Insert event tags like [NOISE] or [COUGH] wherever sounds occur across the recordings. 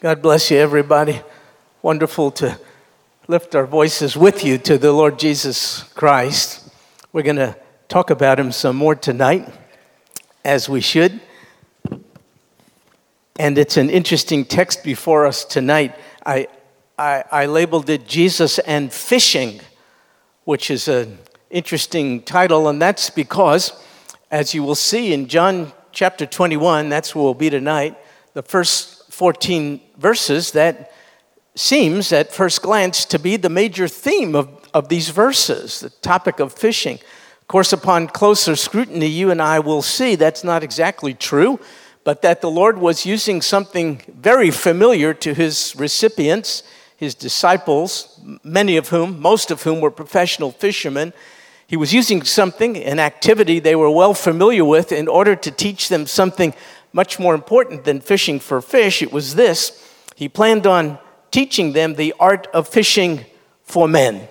God bless you, everybody. Wonderful to lift our voices with you to the Lord Jesus Christ. We're going to talk about him some more tonight, as we should. And it's an interesting text before us tonight. I, I, I labeled it Jesus and Fishing, which is an interesting title, and that's because, as you will see in John chapter 21, that's where we'll be tonight, the first 14 verses that seems at first glance to be the major theme of, of these verses, the topic of fishing. Of course, upon closer scrutiny, you and I will see that's not exactly true, but that the Lord was using something very familiar to his recipients, his disciples, many of whom, most of whom were professional fishermen. He was using something, an activity they were well familiar with, in order to teach them something much more important than fishing for fish, it was this he planned on teaching them the art of fishing for men.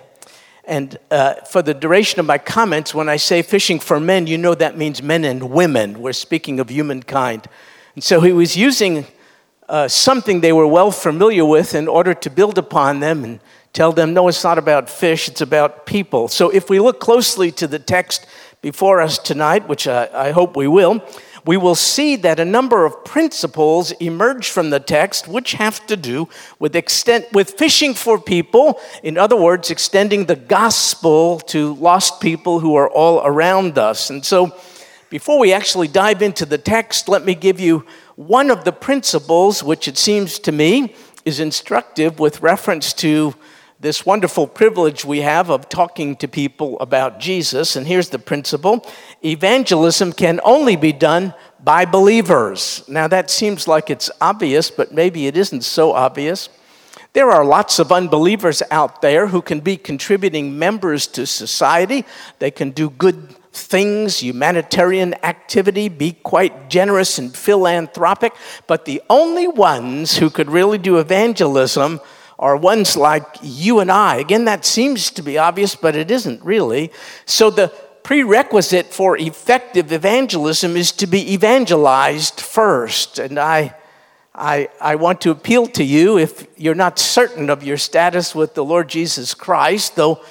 And uh, for the duration of my comments, when I say fishing for men, you know that means men and women. We're speaking of humankind. And so he was using uh, something they were well familiar with in order to build upon them and tell them, no, it's not about fish, it's about people. So if we look closely to the text before us tonight, which I, I hope we will, we will see that a number of principles emerge from the text which have to do with, extent, with fishing for people, in other words, extending the gospel to lost people who are all around us. And so, before we actually dive into the text, let me give you one of the principles which it seems to me is instructive with reference to this wonderful privilege we have of talking to people about Jesus. And here's the principle evangelism can only be done by believers. Now, that seems like it's obvious, but maybe it isn't so obvious. There are lots of unbelievers out there who can be contributing members to society. They can do good things, humanitarian activity, be quite generous and philanthropic, but the only ones who could really do evangelism are ones like you and I. Again, that seems to be obvious, but it isn't really. So the prerequisite for effective evangelism is to be evangelized first. And I, I, I want to appeal to you if you're not certain of your status with the Lord Jesus Christ, though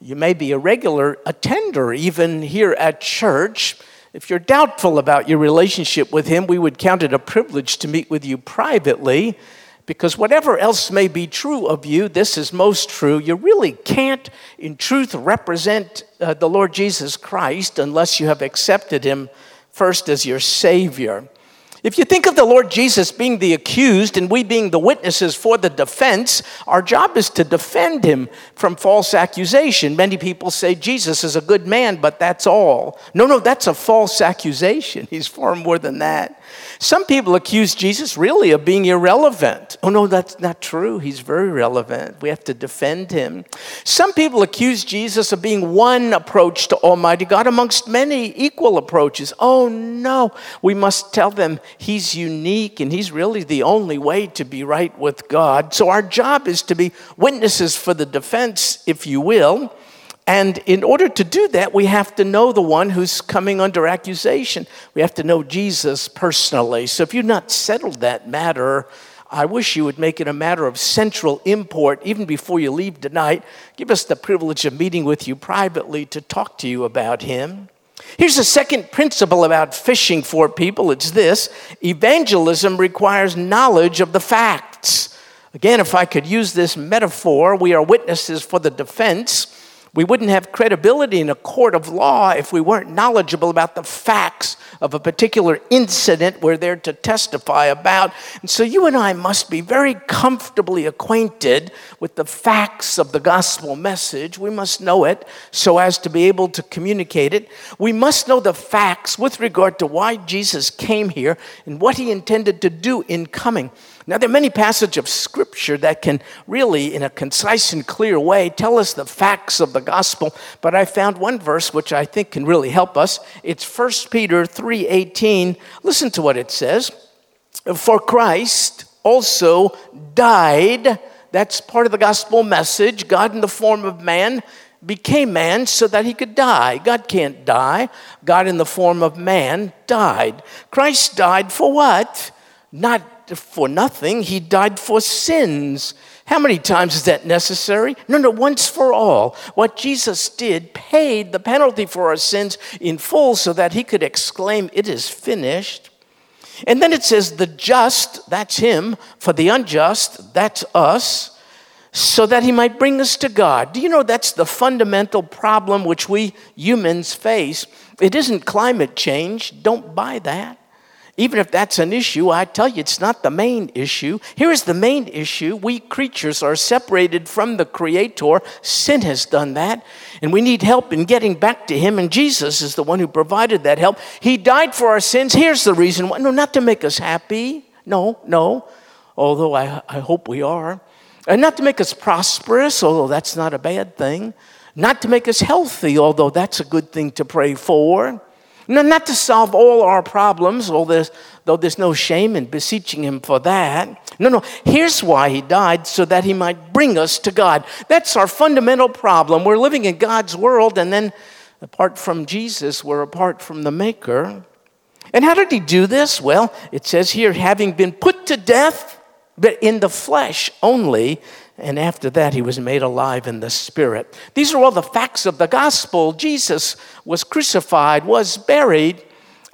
you may be a regular attender even here at church. If you're doubtful about your relationship with Him, we would count it a privilege to meet with you privately because whatever else may be true of you, this is most true. You really can't, in truth, represent uh, the Lord Jesus Christ unless you have accepted Him first as your Savior. If you think of the Lord Jesus being the accused and we being the witnesses for the defense, our job is to defend him from false accusation. Many people say Jesus is a good man, but that's all. No, no, that's a false accusation. [LAUGHS] He's far more than that. Some people accuse Jesus really of being irrelevant. Oh, no, that's not true. He's very relevant. We have to defend him. Some people accuse Jesus of being one approach to Almighty God amongst many equal approaches. Oh, no. We must tell them he's unique and he's really the only way to be right with God. So, our job is to be witnesses for the defense, if you will. And in order to do that, we have to know the one who's coming under accusation. We have to know Jesus personally. So if you've not settled that matter, I wish you would make it a matter of central import even before you leave tonight. Give us the privilege of meeting with you privately to talk to you about him. Here's a second principle about fishing for people it's this evangelism requires knowledge of the facts. Again, if I could use this metaphor, we are witnesses for the defense. We wouldn't have credibility in a court of law if we weren't knowledgeable about the facts of a particular incident we're there to testify about. And so you and I must be very comfortably acquainted with the facts of the gospel message. We must know it so as to be able to communicate it. We must know the facts with regard to why Jesus came here and what he intended to do in coming. Now, there are many passages of Scripture that can really, in a concise and clear way, tell us the facts of the gospel. But I found one verse which I think can really help us. It's 1 Peter 3:18. Listen to what it says. For Christ also died. That's part of the gospel message. God, in the form of man, became man so that he could die. God can't die. God, in the form of man, died. Christ died for what? Not for nothing, he died for sins. How many times is that necessary? No, no, once for all. What Jesus did paid the penalty for our sins in full so that he could exclaim, It is finished. And then it says, The just, that's him, for the unjust, that's us, so that he might bring us to God. Do you know that's the fundamental problem which we humans face? It isn't climate change. Don't buy that. Even if that's an issue, I tell you, it's not the main issue. Here is the main issue. We creatures are separated from the Creator. Sin has done that. And we need help in getting back to Him. And Jesus is the one who provided that help. He died for our sins. Here's the reason why. No, not to make us happy. No, no. Although I, I hope we are. And not to make us prosperous, although that's not a bad thing. Not to make us healthy, although that's a good thing to pray for no, not to solve all our problems, though there's, though there's no shame in beseeching him for that. No, no. Here's why he died, so that he might bring us to God. That's our fundamental problem. We're living in God's world, and then apart from Jesus, we're apart from the Maker. And how did he do this? Well, it says here, having been put to death, but in the flesh only, and after that, he was made alive in the spirit. These are all the facts of the gospel. Jesus was crucified, was buried.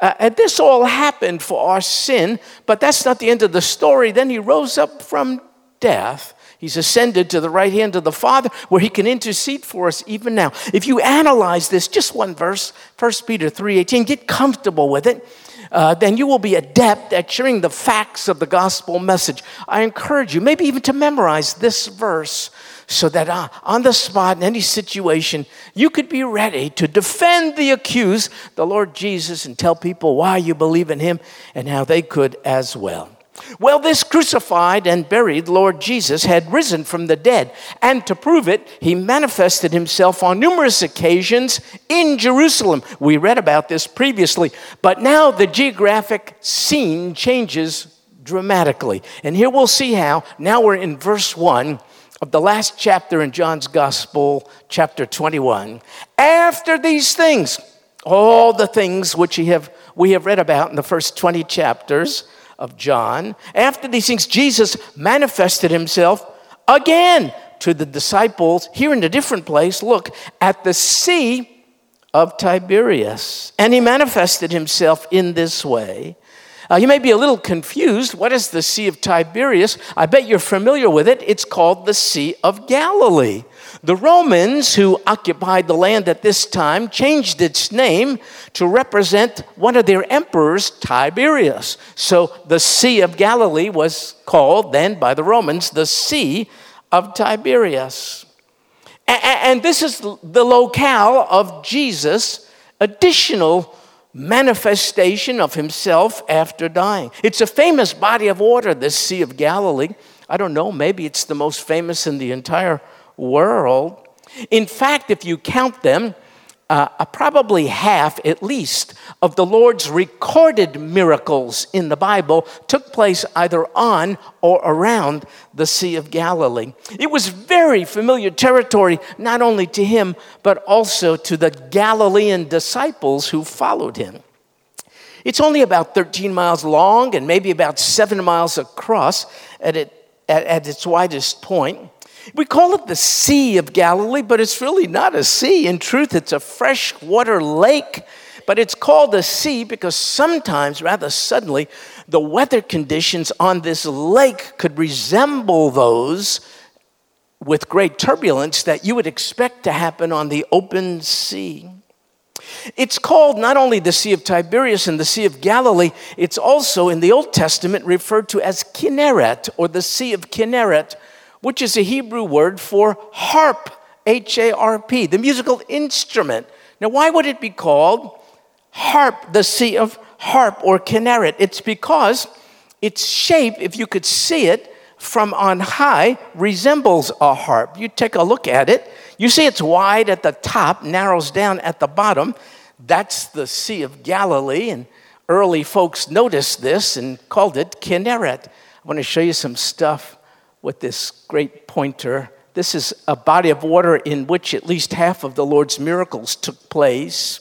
Uh, and this all happened for our sin, but that's not the end of the story. Then he rose up from death. He's ascended to the right hand of the Father where he can intercede for us even now. If you analyze this, just one verse, 1 Peter 3:18, get comfortable with it uh, then you will be adept at sharing the facts of the gospel message. I encourage you, maybe even to memorize this verse so that uh, on the spot, in any situation, you could be ready to defend the accused, the Lord Jesus, and tell people why you believe in him and how they could as well. Well, this crucified and buried Lord Jesus had risen from the dead, and to prove it, he manifested himself on numerous occasions in Jerusalem. We read about this previously, but now the geographic scene changes dramatically. And here we'll see how. Now we're in verse 1 of the last chapter in John's Gospel, chapter 21. After these things, all the things which we have, we have read about in the first 20 chapters, of John. After these things, Jesus manifested himself again to the disciples here in a different place. Look, at the Sea of Tiberias. And he manifested himself in this way. Uh, you may be a little confused. What is the Sea of Tiberias? I bet you're familiar with it. It's called the Sea of Galilee. The Romans, who occupied the land at this time, changed its name to represent one of their emperors, Tiberius. So the Sea of Galilee was called then by the Romans the Sea of Tiberias. And this is the locale of Jesus' additional manifestation of himself after dying. It's a famous body of water, this Sea of Galilee. I don't know, maybe it's the most famous in the entire world. In fact, if you count them, uh, probably half at least of the Lord's recorded miracles in the Bible took place either on or around the Sea of Galilee. It was very familiar territory, not only to him, but also to the Galilean disciples who followed him. It's only about 13 miles long and maybe about seven miles across at, it, at, at its widest point. We call it the Sea of Galilee, but it's really not a sea. In truth, it's a freshwater lake, but it's called a sea because sometimes, rather suddenly, the weather conditions on this lake could resemble those with great turbulence that you would expect to happen on the open sea. It's called not only the Sea of Tiberias and the Sea of Galilee, it's also in the Old Testament referred to as Kinneret or the Sea of Kinneret which is a Hebrew word for harp, H A R P, the musical instrument. Now, why would it be called harp, the sea of harp or kinneret? It's because its shape, if you could see it from on high, resembles a harp. You take a look at it, you see it's wide at the top, narrows down at the bottom. That's the Sea of Galilee, and early folks noticed this and called it Kinneret. I want to show you some stuff with this great pointer. This is a body of water in which at least half of the Lord's miracles took place.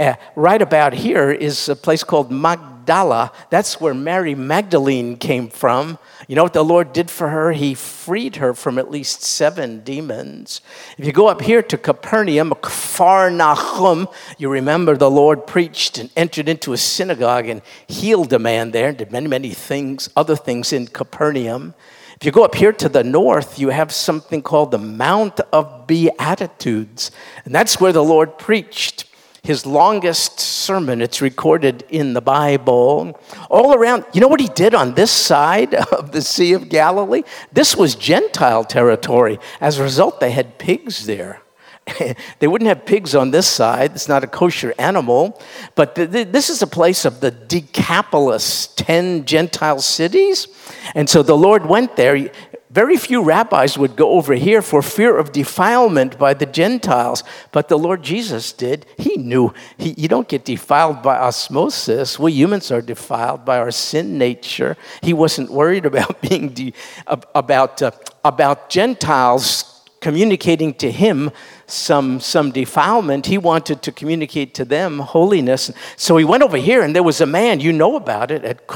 Uh, right about here is a place called Magdala. That's where Mary Magdalene came from. You know what the Lord did for her? He freed her from at least seven demons. If you go up here to Capernaum, Nahum, you remember the Lord preached and entered into a synagogue and healed a man there, and did many, many things, other things in Capernaum. If you go up here to the north, you have something called the Mount of Beatitudes, and that's where the Lord preached his longest sermon. It's recorded in the Bible. All around, you know what he did on this side [LAUGHS] of the Sea of Galilee? This was Gentile territory. As a result, they had pigs there. [LAUGHS] they wouldn't have pigs on this side. It's not a kosher animal. But th- th- this is a place of the Decapolis, 10 Gentile cities. And so the Lord went there. Very few rabbis would go over here for fear of defilement by the Gentiles, but the Lord Jesus did. He knew he, you don't get defiled by osmosis. We humans are defiled by our sin nature. He wasn't worried [LAUGHS] about being de, about uh, about Gentiles communicating to him some, some defilement. He wanted to communicate to them holiness. So he went over here, and there was a man, you know about it, at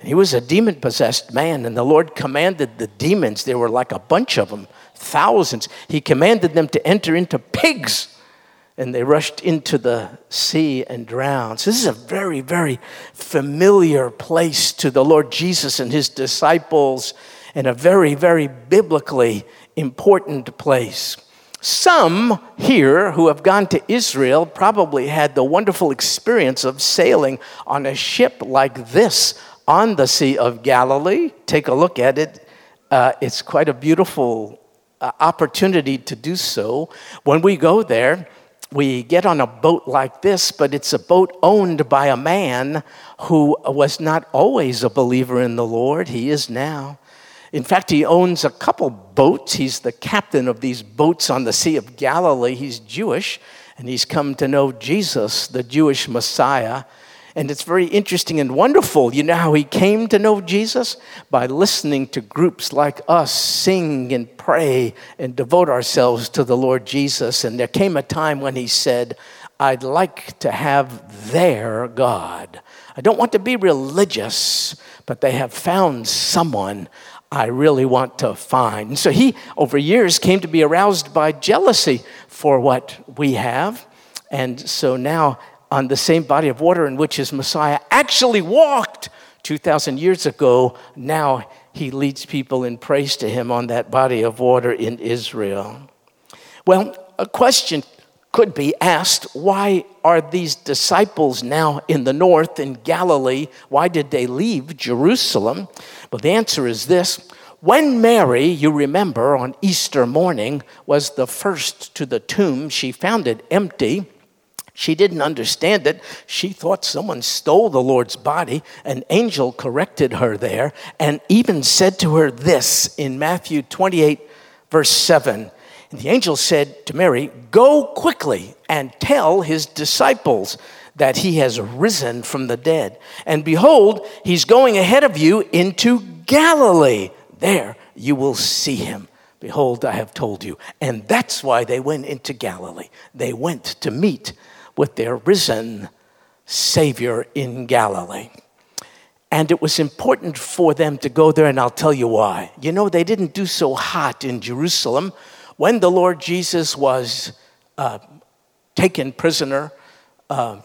Kursi. He was a demon possessed man, and the Lord commanded the demons, there were like a bunch of them, thousands. He commanded them to enter into pigs, and they rushed into the sea and drowned. So, this is a very, very familiar place to the Lord Jesus and his disciples, and a very, very biblically important place. Some here who have gone to Israel probably had the wonderful experience of sailing on a ship like this on the Sea of Galilee. Take a look at it. Uh, it's quite a beautiful uh, opportunity to do so. When we go there, we get on a boat like this, but it's a boat owned by a man who was not always a believer in the Lord. He is now. In fact, he owns a couple boats. He's the captain of these boats on the Sea of Galilee. He's Jewish, and he's come to know Jesus, the Jewish Messiah. And it's very interesting and wonderful. You know how he came to know Jesus? By listening to groups like us sing and pray and devote ourselves to the Lord Jesus. And there came a time when he said, I'd like to have their God. I don't want to be religious, but they have found someone I really want to find. And so he, over years, came to be aroused by jealousy for what we have. And so now on the same body of water in which his Messiah actually walked 2,000 years ago. Now he leads people in praise to him on that body of water in Israel. Well, a question could be asked why are these disciples now in the north in Galilee? Why did they leave Jerusalem? Well, the answer is this. When Mary, you remember, on Easter morning was the first to the tomb, she found it empty. She didn't understand it. She thought someone stole the Lord's body. An angel corrected her there and even said to her this in Matthew 28, verse 7. And the angel said to Mary, Go quickly and tell his disciples that he has risen from the dead. And behold, he's going ahead of you into Galilee. There you will see him. Behold, I have told you. And that's why they went into Galilee. They went to meet with their risen Savior in Galilee. And it was important for them to go there, and I'll tell you why. You know, they didn't do so hot in Jerusalem. When the Lord Jesus was uh, taken prisoner, uh,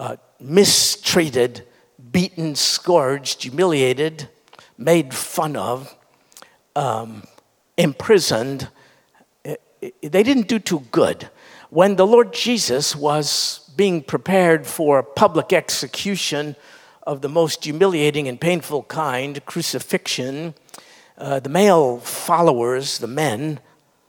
uh, mistreated, beaten, scourged, humiliated, made fun of, um, imprisoned, they didn't do too good when the Lord Jesus was being prepared for public execution of the most humiliating and painful kind, crucifixion, uh, the male followers, the men,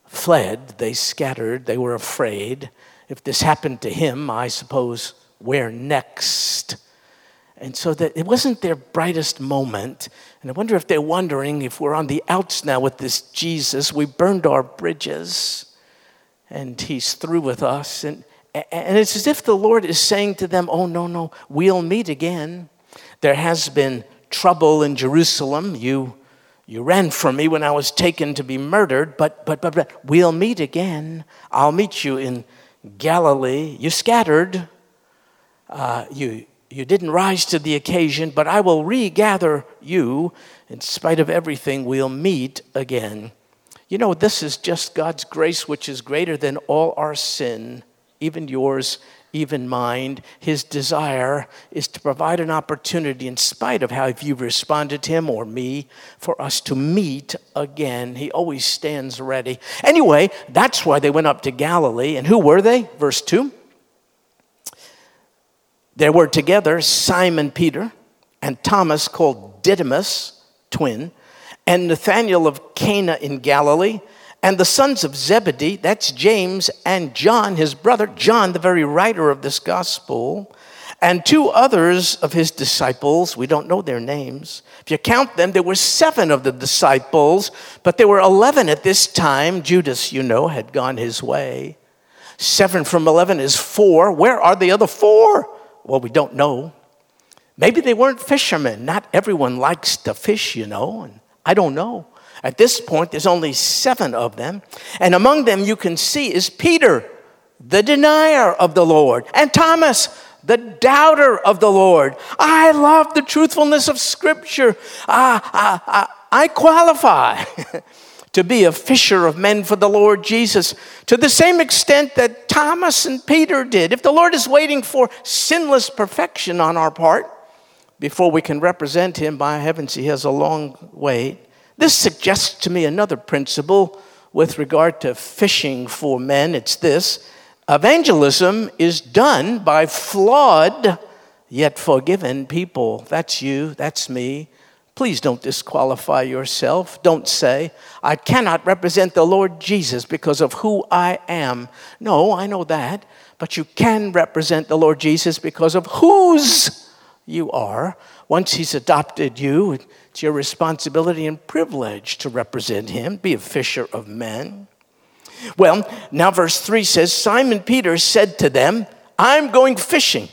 fled. They scattered. They were afraid. If this happened to him, I suppose, where next? And so that it wasn't their brightest moment. And I wonder if they're wondering if we're on the outs now with this Jesus. We burned our bridges and he's through with us. And, and it's as if the Lord is saying to them, Oh, no, no, we'll meet again. There has been trouble in Jerusalem. You, you ran from me when I was taken to be murdered, but, but, but, but we'll meet again. I'll meet you in Galilee. You scattered. Uh, you, you didn't rise to the occasion, but I will regather you. In spite of everything, we'll meet again. You know, this is just God's grace, which is greater than all our sin, even yours, even mine. His desire is to provide an opportunity, in spite of how you've responded to Him or me, for us to meet again. He always stands ready. Anyway, that's why they went up to Galilee. And who were they? Verse 2. There were together Simon Peter and Thomas, called Didymus, twin, and Nathanael of Cana in Galilee, and the sons of Zebedee, that's James and John, his brother, John, the very writer of this gospel, and two others of his disciples. We don't know their names. If you count them, there were seven of the disciples, but there were 11 at this time. Judas, you know, had gone his way. Seven from 11 is four. Where are the other four? Well, we don't know. Maybe they weren't fishermen. Not everyone likes to fish, you know, and I don't know. At this point, there's only seven of them. And among them, you can see is Peter, the denier of the Lord, and Thomas, the doubter of the Lord. I love the truthfulness of Scripture. I, I, I, I qualify. [LAUGHS] to be a fisher of men for the Lord Jesus to the same extent that Thomas and Peter did. If the Lord is waiting for sinless perfection on our part before we can represent Him, by heavens, He has a long wait. This suggests to me another principle with regard to fishing for men. It's this evangelism is done by flawed yet forgiven people. That's you, that's me. Please don't disqualify yourself. Don't say, I cannot represent the Lord Jesus because of who I am. No, I know that. But you can represent the Lord Jesus because of whose you are. Once He's adopted you, it's your responsibility and privilege to represent Him, be a fisher of men. Well, now verse 3 says Simon Peter said to them, I'm going fishing.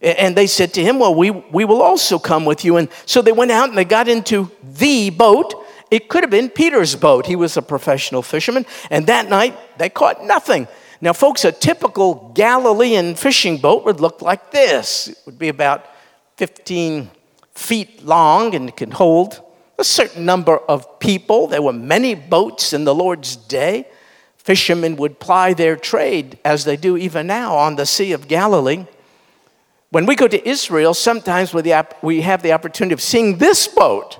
And they said to him, Well, we, we will also come with you. And so they went out and they got into the boat. It could have been Peter's boat. He was a professional fisherman. And that night, they caught nothing. Now, folks, a typical Galilean fishing boat would look like this it would be about 15 feet long and can hold a certain number of people. There were many boats in the Lord's day. Fishermen would ply their trade, as they do even now, on the Sea of Galilee. When we go to Israel, sometimes we have the opportunity of seeing this boat.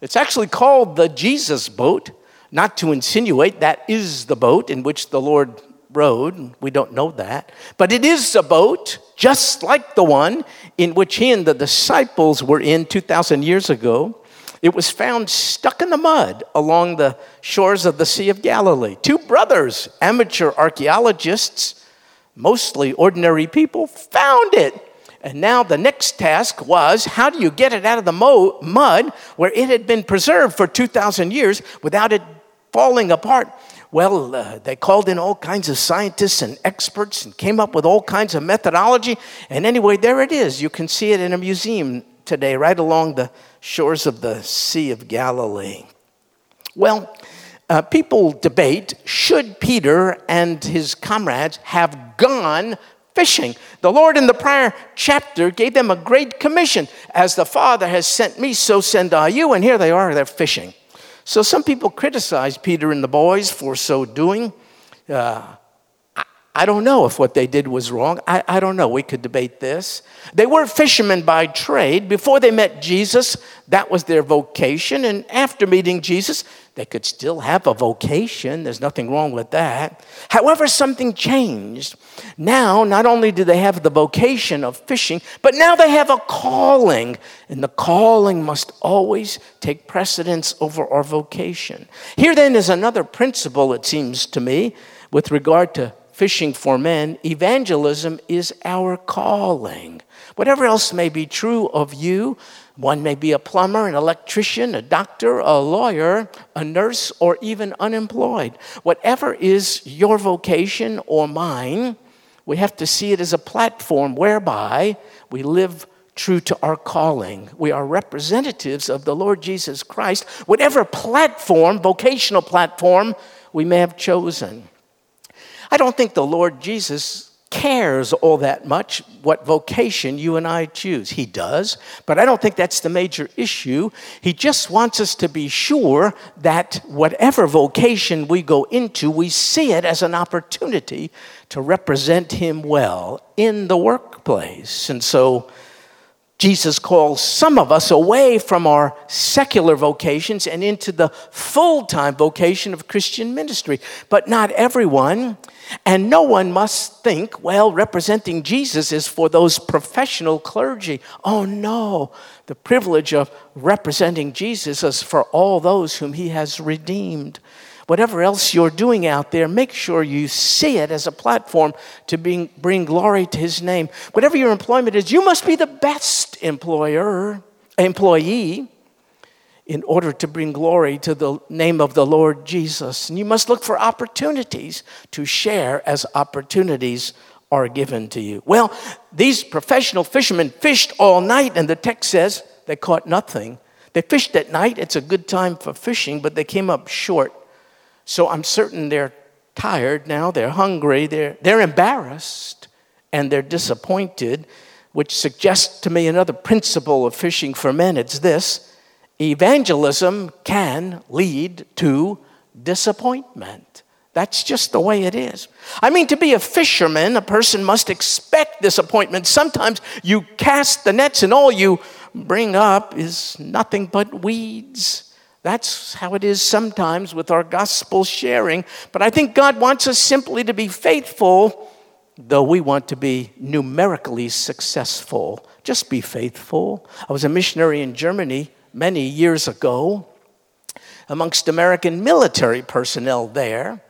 It's actually called the Jesus boat, not to insinuate that is the boat in which the Lord rode. We don't know that. But it is a boat just like the one in which he and the disciples were in 2,000 years ago. It was found stuck in the mud along the shores of the Sea of Galilee. Two brothers, amateur archaeologists, mostly ordinary people, found it and now the next task was how do you get it out of the mud where it had been preserved for 2,000 years without it falling apart? Well, uh, they called in all kinds of scientists and experts and came up with all kinds of methodology. And anyway, there it is. You can see it in a museum today, right along the shores of the Sea of Galilee. Well, uh, people debate should Peter and his comrades have gone fishing. The Lord in the prior chapter gave them a great commission. As the Father has sent me, so send I you. And here they are, they're fishing. So some people criticize Peter and the boys for so doing. Uh, I don't know if what they did was wrong. I, I, don't know. We could debate this. They were fishermen by trade. Before they met Jesus, that was their vocation. And after meeting Jesus, they could still have a vocation. There's nothing wrong with that. However, something changed. Now, not only do they have the vocation of fishing, but now they have a calling. And the calling must always take precedence over our vocation. Here, then, is another principle, it seems to me, with regard to fishing for men, evangelism is our calling. Whatever else may be true of you, one may be a plumber, an electrician, a doctor, a lawyer, a nurse, or even unemployed. Whatever is your vocation or mine, we have to see it as a platform whereby we live true to our calling. We are representatives of the Lord Jesus Christ, whatever platform, vocational platform, we may have chosen. I don't think the Lord Jesus cares all that much what vocation you and I choose. He does, but I don't think that's the major issue. He just wants us to be sure that whatever vocation we go into, we see it as an opportunity to represent Him well in the workplace. And so, Jesus calls some of us away from our secular vocations and into the full time vocation of Christian ministry, but not everyone. And no one must think, well, representing Jesus is for those professional clergy. Oh no, the privilege of representing Jesus is for all those whom he has redeemed. Whatever else you're doing out there, make sure you see it as a platform to bring, bring glory to his name. Whatever your employment is, you must be the best employer, employee in order to bring glory to the name of the Lord Jesus. And you must look for opportunities to share as opportunities are given to you. Well, these professional fishermen fished all night, and the text says they caught nothing. They fished at night, it's a good time for fishing, but they came up short. So I'm certain they're tired now, they're hungry, they're, they're embarrassed, and they're disappointed, which suggests to me another principle of fishing for men. It's this evangelism can lead to disappointment. That's just the way it is. I mean, to be a fisherman, a person must expect disappointment. Sometimes you cast the nets and all you bring up is nothing but weeds. That's how it is sometimes with our gospel sharing. But I think God wants us simply to be faithful, though we want to be numerically successful. Just be faithful. I was a missionary in Germany many years ago amongst American military personnel there.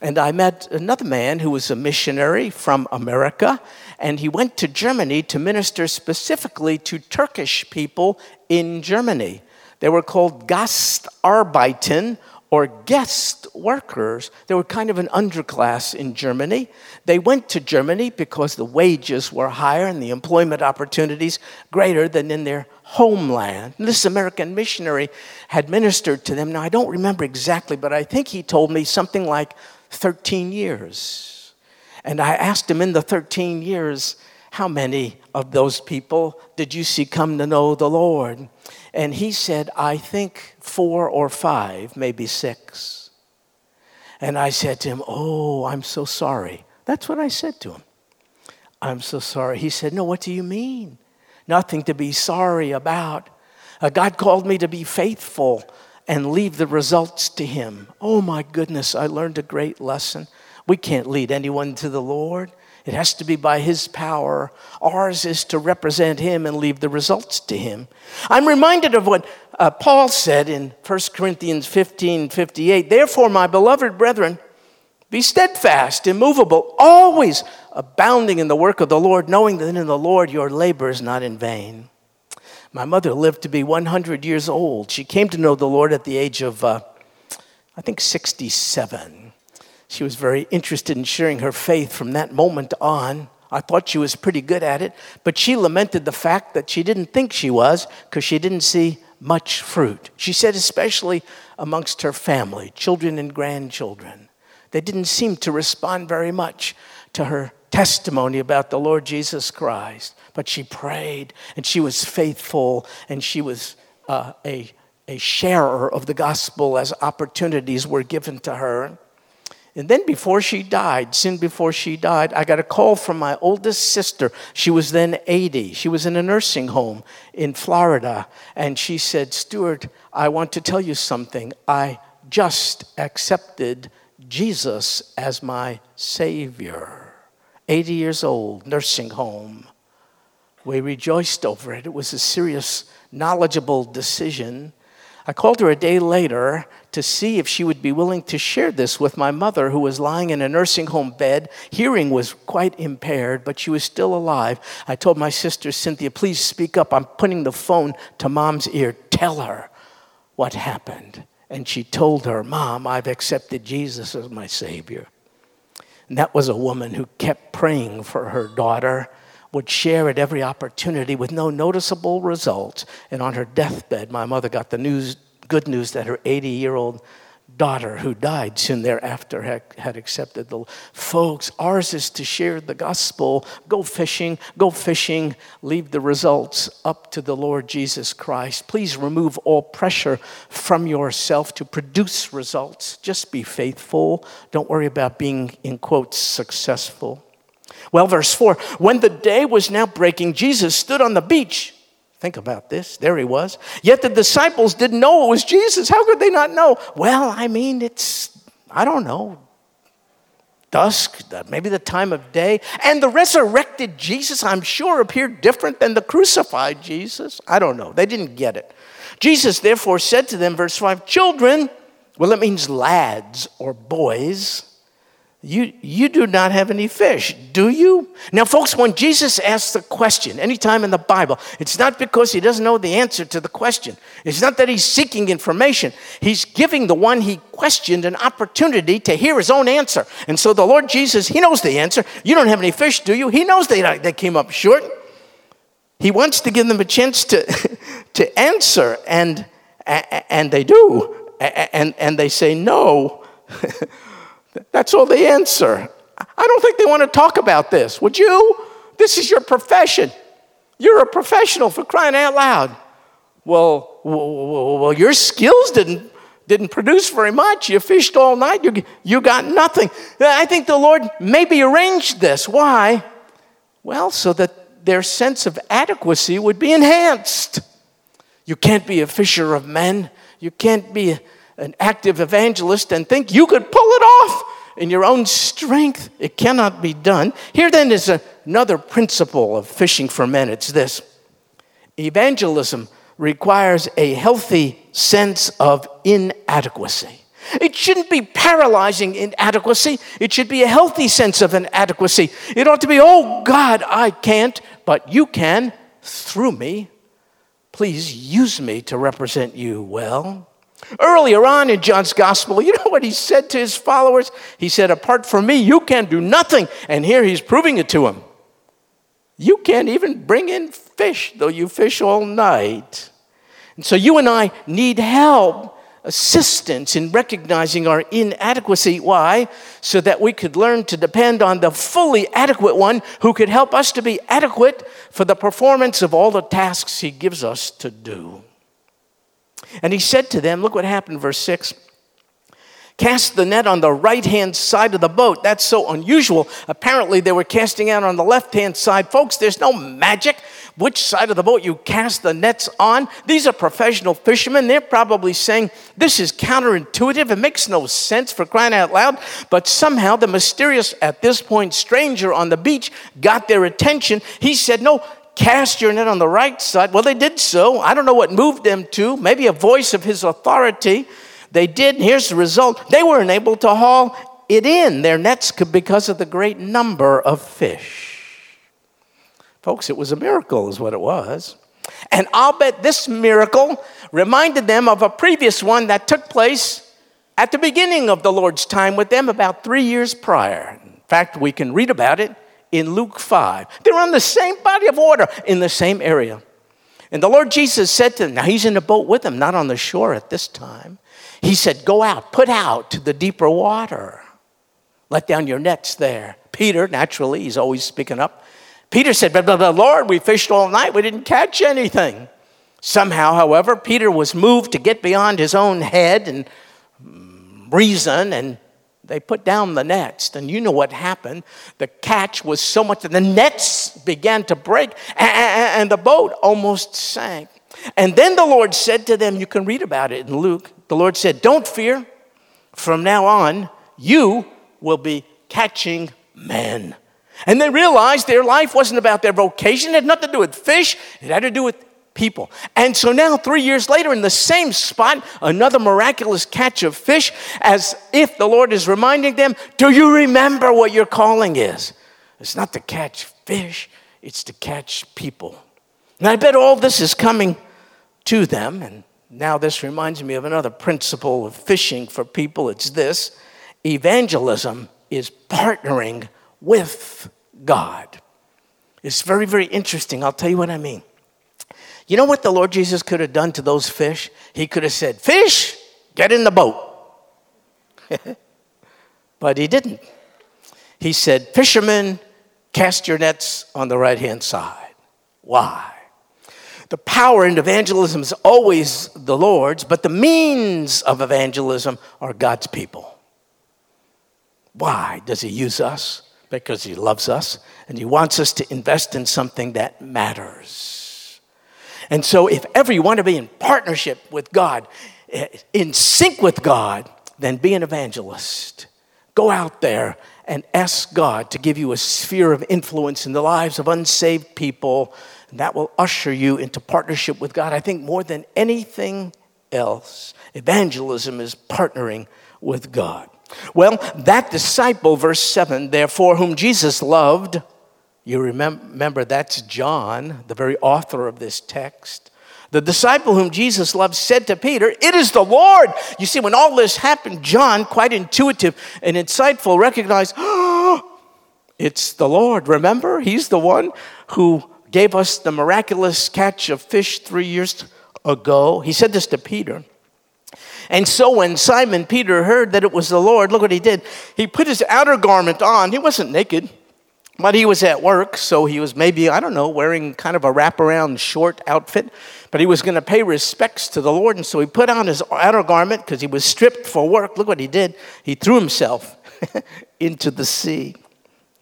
And I met another man who was a missionary from America, and he went to Germany to minister specifically to Turkish people in Germany. They were called Gastarbeiter or guest workers. They were kind of an underclass in Germany. They went to Germany because the wages were higher and the employment opportunities greater than in their homeland. This American missionary had ministered to them. Now, I don't remember exactly, but I think he told me something like 13 years. And I asked him in the 13 years, how many of those people did you see come to know the Lord? And he said, I think four or five, maybe six. And I said to him, Oh, I'm so sorry. That's what I said to him. I'm so sorry. He said, No, what do you mean? Nothing to be sorry about. Uh, God called me to be faithful and leave the results to Him. Oh my goodness, I learned a great lesson. We can't lead anyone to the Lord. It has to be by His power. Ours is to represent Him and leave the results to Him. I'm reminded of what uh, Paul said in 1 Corinthians 15 58. Therefore, my beloved brethren, be steadfast, immovable, always abounding in the work of the Lord, knowing that in the Lord your labor is not in vain. My mother lived to be 100 years old. She came to know the Lord at the age of, uh, I think, 67. She was very interested in sharing her faith from that moment on. I thought she was pretty good at it, but she lamented the fact that she didn't think she was because she didn't see much fruit. She said, especially amongst her family, children and grandchildren. They didn't seem to respond very much to her testimony about the Lord Jesus Christ. But she prayed and she was faithful and she was uh, a, a sharer of the gospel as opportunities were given to her. And then before she died, soon before she died, I got a call from my oldest sister. She was then 80. She was in a nursing home in Florida. And she said, Stuart, I want to tell you something. I just accepted Jesus as my Savior. 80 years old, nursing home. We rejoiced over it. It was a serious, knowledgeable decision. I called her a day later to see if she would be willing to share this with my mother, who was lying in a nursing home bed. Hearing was quite impaired, but she was still alive. I told my sister, Cynthia, please speak up. I'm putting the phone to mom's ear. Tell her what happened. And she told her, Mom, I've accepted Jesus as my Savior. And that was a woman who kept praying for her daughter would share at every opportunity with no noticeable result. And on her deathbed, my mother got the news, good news that her 80 year old daughter who died soon thereafter had, had accepted the folks ours is to share the gospel. Go fishing go fishing. Leave the results up to the lord jesus christ. Please remove all pressure from yourself to produce results. Just be faithful. Don't worry about being in quotes successful well verse 4 when the day was now breaking jesus stood on the beach Think about this. There he was. Yet the disciples didn't know it was Jesus. How could they not know? Well, I mean, it's, I don't know, dusk, maybe the time of day. And the resurrected Jesus, I'm sure, appeared different than the crucified Jesus. I don't know. They didn't get it. Jesus therefore said to them, verse 5, Children, well, it means lads or boys. You, you do not have any fish, do you? Now, folks, when Jesus asks the question, anytime in the Bible, it's not because he doesn't know the answer to the question. It's not that he's seeking information. He's giving the one he questioned an opportunity to hear his own answer. And so the Lord Jesus, he knows the answer. You don't have any fish, do you? He knows they, they came up short. He wants to give them a chance to, [LAUGHS] to answer, and, and they do. And, and they say no. [LAUGHS] That's all they answer. I don't think they want to talk about this. Would you? This is your profession. You're a professional for crying out loud. Well, well, your skills didn't, didn't produce very much. You fished all night, you, you got nothing. I think the Lord maybe arranged this. Why? Well, so that their sense of adequacy would be enhanced. You can't be a fisher of men. You can't be an active evangelist and think you could pull it off in your own strength. It cannot be done. Here then is a, another principle of fishing for men it's this evangelism requires a healthy sense of inadequacy. It shouldn't be paralyzing inadequacy. It should be a healthy sense of inadequacy. It ought to be, oh God, I can't, but you can through me. Please use me to represent you well. Earlier on in John's gospel, you know what he said to his followers? He said, Apart from me, you can do nothing. And here he's proving it to them. You can't even bring in fish, though you fish all night. And so you and I need help, assistance in recognizing our inadequacy. Why? So that we could learn to depend on the fully adequate one who could help us to be adequate for the performance of all the tasks he gives us to do. And he said to them, Look what happened, verse 6. Cast the net on the right hand side of the boat. That's so unusual. Apparently, they were casting out on the left hand side. Folks, there's no magic which side of the boat you cast the nets on. These are professional fishermen. They're probably saying, This is counterintuitive. It makes no sense for crying out loud. But somehow, the mysterious, at this point, stranger on the beach got their attention. He said, No, cast your net on the right side. Well, they did so. I don't know what moved them to, maybe a voice of his authority. They did, here's the result they weren't able to haul it in, their nets, because of the great number of fish. Folks, it was a miracle, is what it was. And I'll bet this miracle reminded them of a previous one that took place at the beginning of the Lord's time with them about three years prior. In fact, we can read about it in Luke 5. They're on the same body of water in the same area. And the Lord Jesus said to them, now he's in a boat with them, not on the shore at this time. He said, Go out, put out to the deeper water. Let down your nets there. Peter, naturally, he's always speaking up. Peter said, But, but Lord, we fished all night, we didn't catch anything. Somehow, however, Peter was moved to get beyond his own head and reason and they put down the nets, and you know what happened. The catch was so much that the nets began to break, and the boat almost sank. And then the Lord said to them, You can read about it in Luke. The Lord said, Don't fear. From now on, you will be catching men. And they realized their life wasn't about their vocation, it had nothing to do with fish, it had to do with people. And so now, three years later, in the same spot, another miraculous catch of fish, as if the Lord is reminding them, Do you remember what your calling is? It's not to catch fish, it's to catch people. And I bet all this is coming to them. And now, this reminds me of another principle of fishing for people it's this evangelism is partnering with God. It's very, very interesting. I'll tell you what I mean. You know what the Lord Jesus could have done to those fish? He could have said, Fish, get in the boat. [LAUGHS] but he didn't. He said, Fishermen, cast your nets on the right hand side. Why? The power in evangelism is always the Lord's, but the means of evangelism are God's people. Why does He use us? Because He loves us and He wants us to invest in something that matters. And so, if ever you want to be in partnership with God, eh, in sync with God, then be an evangelist. Go out there and ask God to give you a sphere of influence in the lives of unsaved people and that will usher you into partnership with God. I think more than anything else, evangelism is partnering with God. Well, that disciple, verse 7, therefore, whom Jesus loved, you remember that's John, the very author of this text. The disciple whom Jesus loved said to Peter, It is the Lord. You see, when all this happened, John, quite intuitive and insightful, recognized, oh, [GASPS] it's the Lord. Remember, he's the one who gave us the miraculous catch of fish three years ago. He said this to Peter. And so when Simon Peter heard that it was the Lord, look what he did. He put his outer garment on. He wasn't naked, but he was at work. So he was maybe, I don't know, wearing kind of a wraparound short outfit. But he was going to pay respects to the Lord. And so he put on his outer garment because he was stripped for work. Look what he did. He threw himself [LAUGHS] into the sea.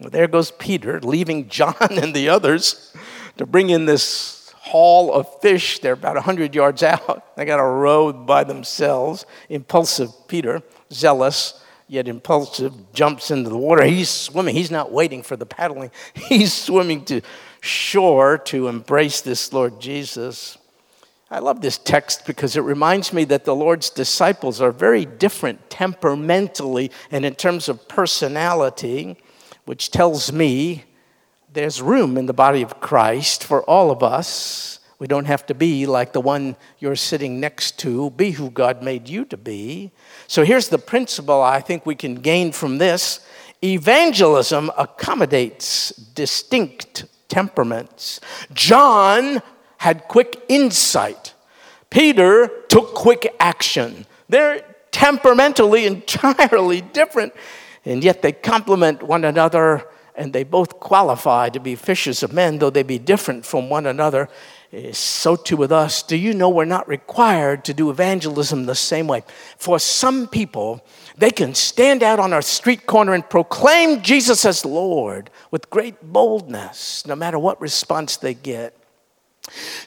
Well, there goes Peter, leaving John [LAUGHS] and the others to bring in this haul of fish. They're about 100 yards out. They got a row by themselves. Impulsive Peter, zealous, yet impulsive, jumps into the water. He's swimming. He's not waiting for the paddling, [LAUGHS] he's swimming to shore to embrace this Lord Jesus. I love this text because it reminds me that the Lord's disciples are very different temperamentally and in terms of personality which tells me there's room in the body of Christ for all of us. We don't have to be like the one you're sitting next to. Be who God made you to be. So here's the principle I think we can gain from this evangelism accommodates distinct temperaments. John had quick insight, Peter took quick action. They're temperamentally [LAUGHS] entirely different and yet they complement one another and they both qualify to be fishers of men, though they be different from one another. So too with us. Do you know we're not required to do evangelism the same way? For some people, they can stand out on a street corner and proclaim Jesus as Lord with great boldness, no matter what response they get.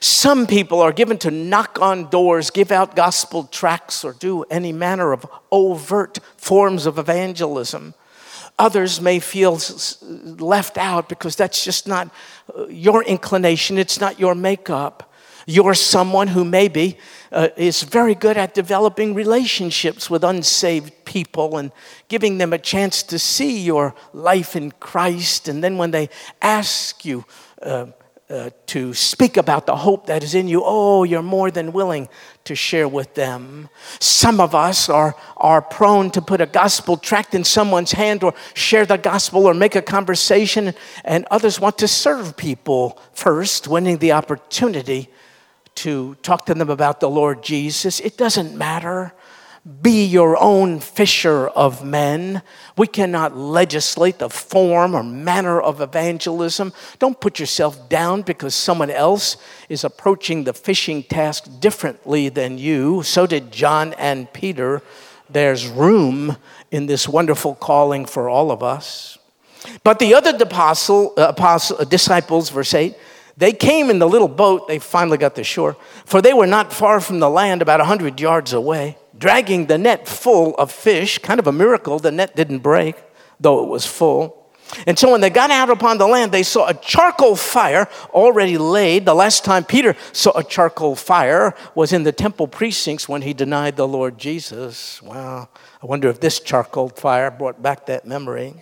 Some people are given to knock on doors, give out gospel tracts, or do any manner of overt forms of evangelism. Others may feel left out because that's just not uh, your inclination, it's not your makeup. You're someone who maybe uh, is very good at developing relationships with unsaved people and giving them a chance to see your life in Christ. And then when they ask you, uh, uh, to speak about the hope that is in you, oh, you're more than willing to share with them. Some of us are, are prone to put a gospel tract in someone's hand or share the gospel or make a conversation, and others want to serve people first, winning the opportunity to talk to them about the Lord Jesus. It doesn't matter be your own fisher of men. We cannot legislate the form or manner of evangelism. Don't put yourself down because someone else is approaching the fishing task differently than you. So did John and Peter. There's room in this wonderful calling for all of us. But the other apostle, apostle, uh, disciples, verse 8, they came in the little boat. They finally got to shore, for they were not far from the land, about a 100 yards away dragging the net full of fish, kind of a miracle. The net didn't break, though it was full. And so when they got out upon the land, they saw a charcoal fire already laid. The last time Peter saw a charcoal fire was in the temple precincts when he denied the Lord Jesus. Wow. I wonder if this charcoal fire brought back that memory.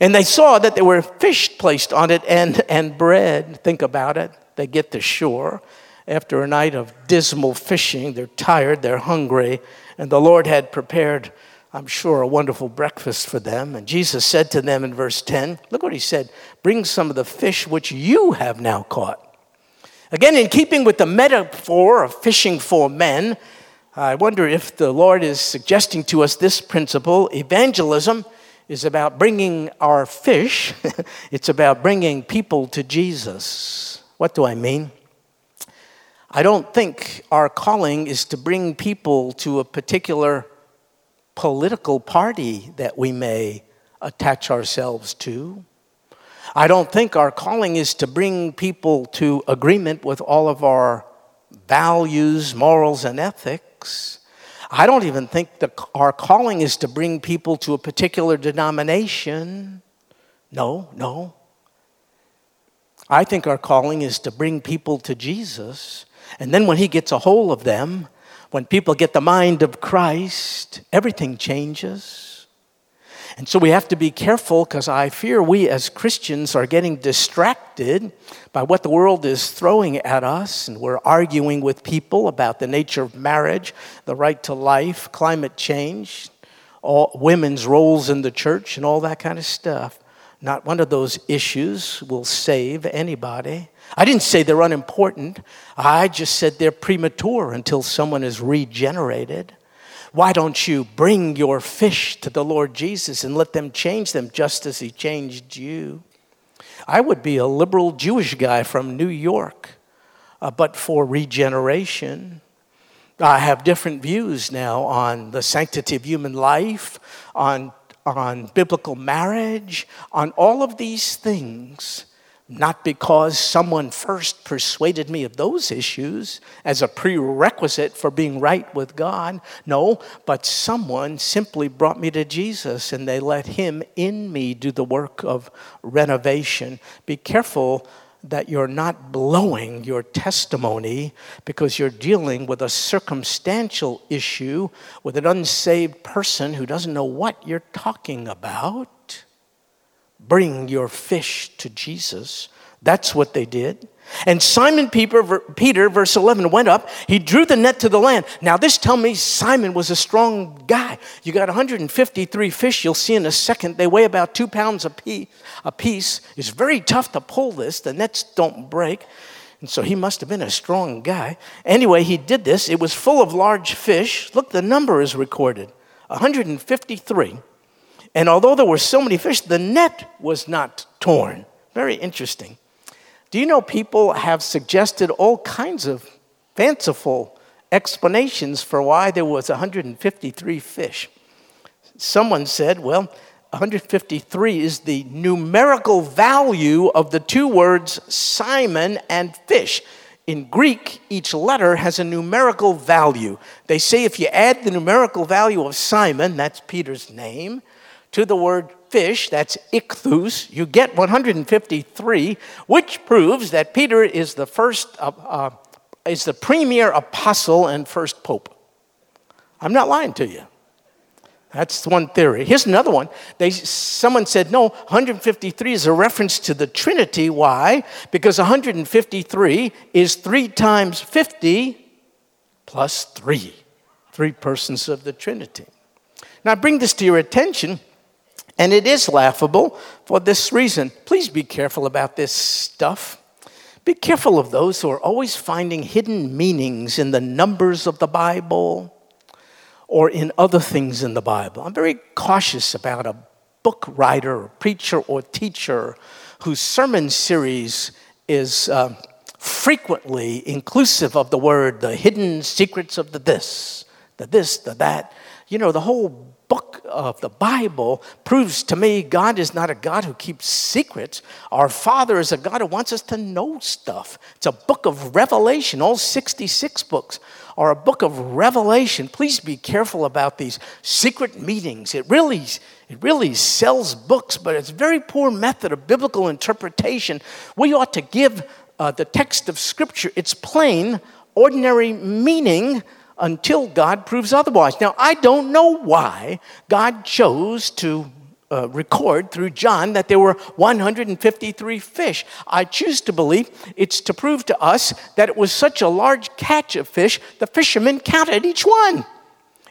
And they saw that there were fish placed on it and, and bread. Think about it. They get to shore after a night of dismal fishing. They're tired, they're hungry, and the Lord had prepared, I'm sure, a wonderful breakfast for them. And Jesus said to them in verse 10, look what he said bring some of the fish which you have now caught. Again, in keeping with the metaphor of fishing for men, I wonder if the Lord is suggesting to us this principle evangelism is about bringing our fish, [LAUGHS] it's about bringing people to Jesus. What do I mean? I don't think our calling is to bring people to a particular political party that we may attach ourselves to. I don't think our calling is to bring people to agreement with all of our values, morals, and ethics. I don't even think that our calling is to bring people to a particular denomination. No, no. I think our calling is to bring people to Jesus. And then when He gets a hold of them, when people get the mind of Christ, everything changes. And so we have to be careful because I fear we as Christians are getting distracted by what the world is throwing at us. And we're arguing with people about the nature of marriage, the right to life, climate change, all, women's roles in the church, and all that kind of stuff. Not one of those issues will save anybody. I didn't say they're unimportant, I just said they're premature until someone is regenerated. Why don't you bring your fish to the Lord Jesus and let them change them just as He changed you? I would be a liberal Jewish guy from New York, uh, but for regeneration. I have different views now on the sanctity of human life, on, on biblical marriage, on all of these things not because someone first persuaded me of those issues as a prerequisite for being right with God. No, but someone simply brought me to Jesus and they let Him in me do the work of renovation. Be careful that you're not blowing your testimony because you're dealing with a circumstantial issue with an unsaved person who doesn't know what you're talking about. Bring your fish to Jesus. That's what they did. And Simon Peter, verse 11, went up. He drew the net to the land. Now, this tells me Simon was a strong guy. You got 153 fish. You'll see in a second. They weigh about two pounds. A piece. It's very tough to pull this. The nets don't break. And so he must have been a strong guy. Anyway, he did this. It was full of large fish. Look, the number is recorded 153. And although there were so many fish, the net was not torn. Very interesting. Do you know people have suggested all kinds of fanciful explanations for why there was 153 fish? Someone said, well, 153 is the numerical value of the two words Simon and fish. In Greek, each letter has a numerical value. They say if you add the numerical value of Simon, that's Peter's name, to the word fish, that's ichthus, you get 153, which proves that Peter is the first, uh, uh, is the premier apostle and first pope. I'm not lying to you. That's one theory. Here's another one. They, someone said, no, 153 is a reference to the Trinity. Why? Because 153 is 3 times 50 plus 3. Three persons of the Trinity. Now, I bring this to your attention and it is laughable for this reason. Please be careful about this stuff. Be careful of those who are always finding hidden meanings in the numbers of the Bible or in other things in the Bible. I'm very cautious about a book writer, or preacher, or teacher whose sermon series is uh, frequently inclusive of the word the hidden secrets of the this, the this, the that. You know, the whole of the Bible proves to me God is not a God who keeps secrets. Our Father is a God who wants us to know stuff. It's a book of revelation. All 66 books are a book of revelation. Please be careful about these secret meetings. It really, it really sells books, but it's a very poor method of biblical interpretation. We ought to give uh, the text of Scripture its plain, ordinary meaning until God proves otherwise. Now, I don't know why God chose to uh, record through John that there were 153 fish. I choose to believe it's to prove to us that it was such a large catch of fish, the fishermen counted each one.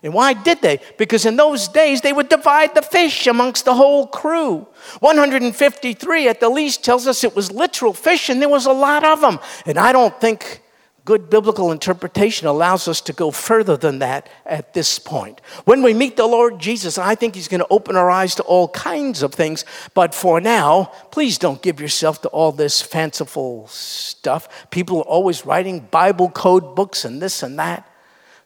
And why did they? Because in those days they would divide the fish amongst the whole crew. 153 at the least tells us it was literal fish and there was a lot of them. And I don't think good biblical interpretation allows us to go further than that at this point. When we meet the Lord Jesus, I think He's going to open our eyes to all kinds of things. But for now, please don't give yourself to all this fanciful stuff. People are always writing Bible code books and this and that.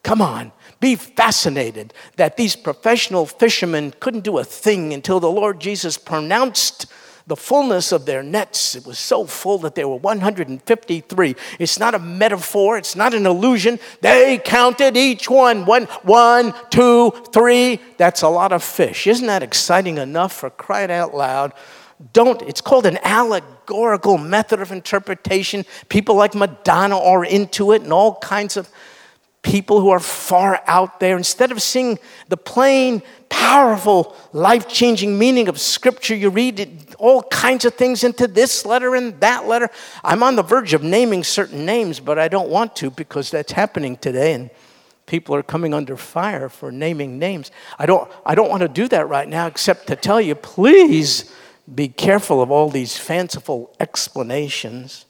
Come on, be fascinated that these professional fishermen couldn't do a thing until the Lord Jesus pronounced the fullness of their nets. It was so full that there were 153. It's not a metaphor, it's not an illusion. They counted each one one, one, two, three. That's a lot of fish. Isn't that exciting enough for crying out loud? Don't, it's called an allegorical method of interpretation. People like Madonna are into it and all kinds of people who are far out there. Instead of seeing the plain, powerful, life changing meaning of Scripture, you read all kinds of things into this letter and that letter. I'm on the verge of naming certain names, but I don't want to because that's happening today. And people are coming under fire for naming names. I don't, I don't want to do that right now, except to tell you please be careful of all these fanciful explanations.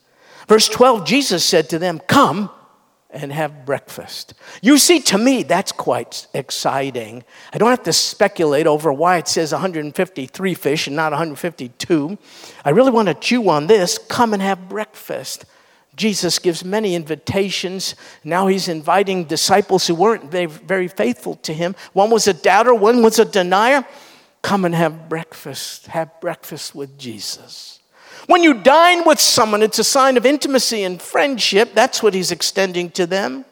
Verse 12, Jesus said to them, Come and have breakfast. You see, to me, that's quite exciting. I don't have to speculate over why it says 153 fish and not 152. I really want to chew on this. Come and have breakfast. Jesus gives many invitations. Now he's inviting disciples who weren't very faithful to him. One was a doubter, one was a denier. Come and have breakfast. Have breakfast with Jesus. When you dine with someone, it's a sign of intimacy and friendship. That's what he's extending to them.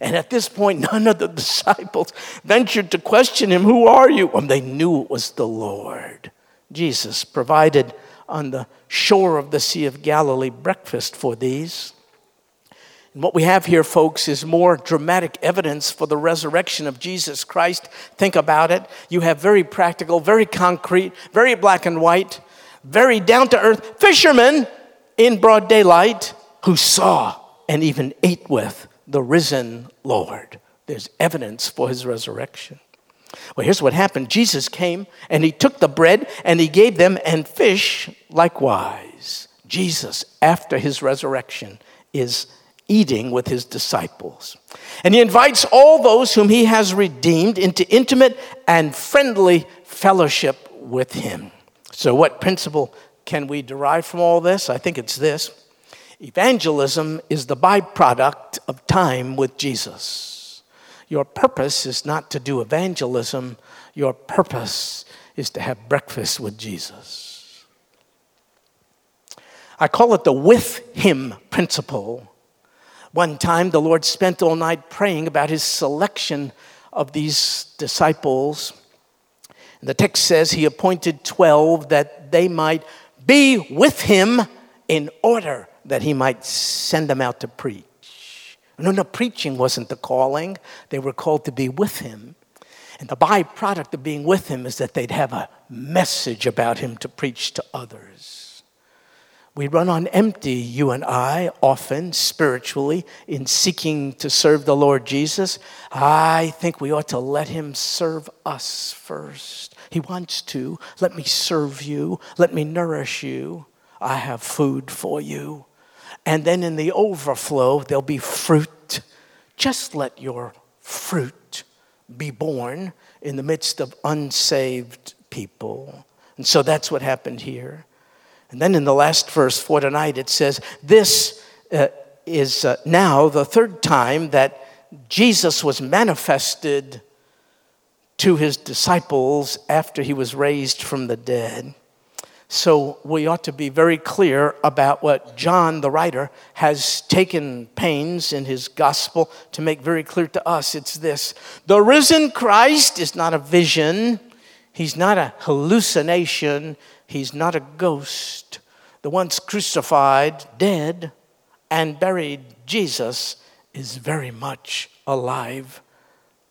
And at this point, [LAUGHS] none of the disciples ventured to question him, Who are you? And they knew it was the Lord. Jesus provided on the shore of the Sea of Galilee breakfast for these. And what we have here, folks, is more dramatic evidence for the resurrection of Jesus Christ. Think about it. You have very practical, very concrete, very black and white very down to earth fishermen in broad daylight who saw and even ate with the risen Lord. There's evidence for his resurrection. Well, here's what happened Jesus came and he took the bread and he gave them, and fish likewise. Jesus, after his resurrection, is eating with his disciples. And he invites all those whom he has redeemed into intimate and friendly fellowship with him. So, what principle can we derive from all this? I think it's this evangelism is the byproduct of time with Jesus. Your purpose is not to do evangelism, your purpose is to have breakfast with Jesus. I call it the with him principle. One time, the Lord spent all night praying about his selection of these disciples. The text says he appointed 12 that they might be with him in order that he might send them out to preach. No, no, preaching wasn't the calling. They were called to be with him. And the byproduct of being with him is that they'd have a message about him to preach to others. We run on empty, you and I, often spiritually, in seeking to serve the Lord Jesus. I think we ought to let Him serve us first. He wants to. Let me serve you, let me nourish you. I have food for you. And then in the overflow, there'll be fruit. Just let your fruit be borne in the midst of unsaved people. And so that's what happened here. And then in the last verse for tonight, it says, This uh, is uh, now the third time that Jesus was manifested to his disciples after he was raised from the dead. So we ought to be very clear about what John, the writer, has taken pains in his gospel to make very clear to us. It's this the risen Christ is not a vision, he's not a hallucination, He's not a ghost. The once crucified, dead, and buried Jesus is very much alive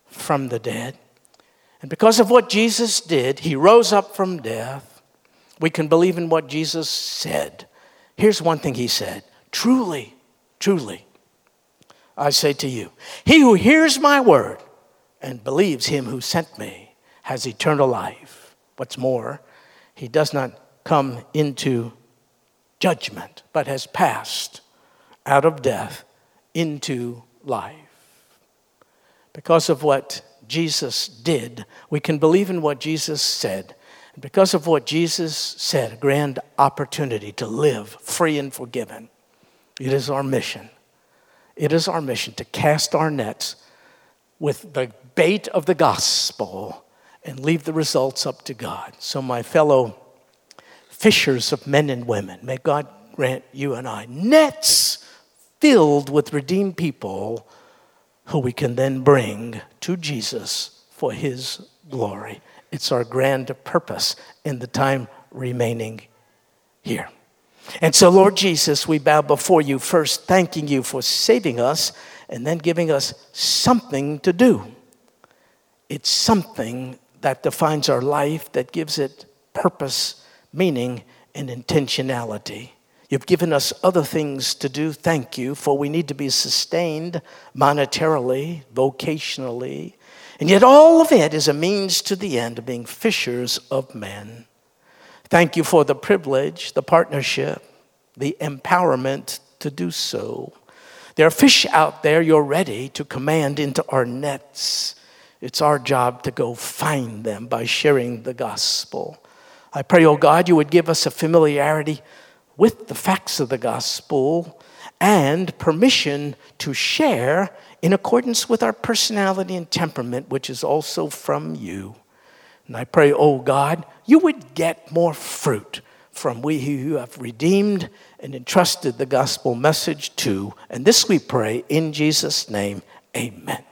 from the dead. And because of what Jesus did, he rose up from death. We can believe in what Jesus said. Here's one thing he said Truly, truly, I say to you, he who hears my word and believes him who sent me has eternal life. What's more, he does not come into judgment, but has passed out of death into life. Because of what Jesus did, we can believe in what Jesus said. And because of what Jesus said, a grand opportunity to live free and forgiven. It is our mission. It is our mission to cast our nets with the bait of the gospel and leave the results up to God. So, my fellow fishers of men and women, may God grant you and I nets filled with redeemed people who we can then bring to Jesus for his glory. It's our grand purpose in the time remaining here. And so, Lord Jesus, we bow before you first, thanking you for saving us and then giving us something to do. It's something that defines our life, that gives it purpose, meaning, and intentionality. You've given us other things to do. Thank you, for we need to be sustained monetarily, vocationally. And yet, all of it is a means to the end of being fishers of men. Thank you for the privilege, the partnership, the empowerment to do so. There are fish out there you're ready to command into our nets. It's our job to go find them by sharing the gospel. I pray, oh God, you would give us a familiarity with the facts of the gospel and permission to share in accordance with our personality and temperament, which is also from you. And I pray, oh God, you would get more fruit from we who have redeemed and entrusted the gospel message to. And this we pray in Jesus' name, amen.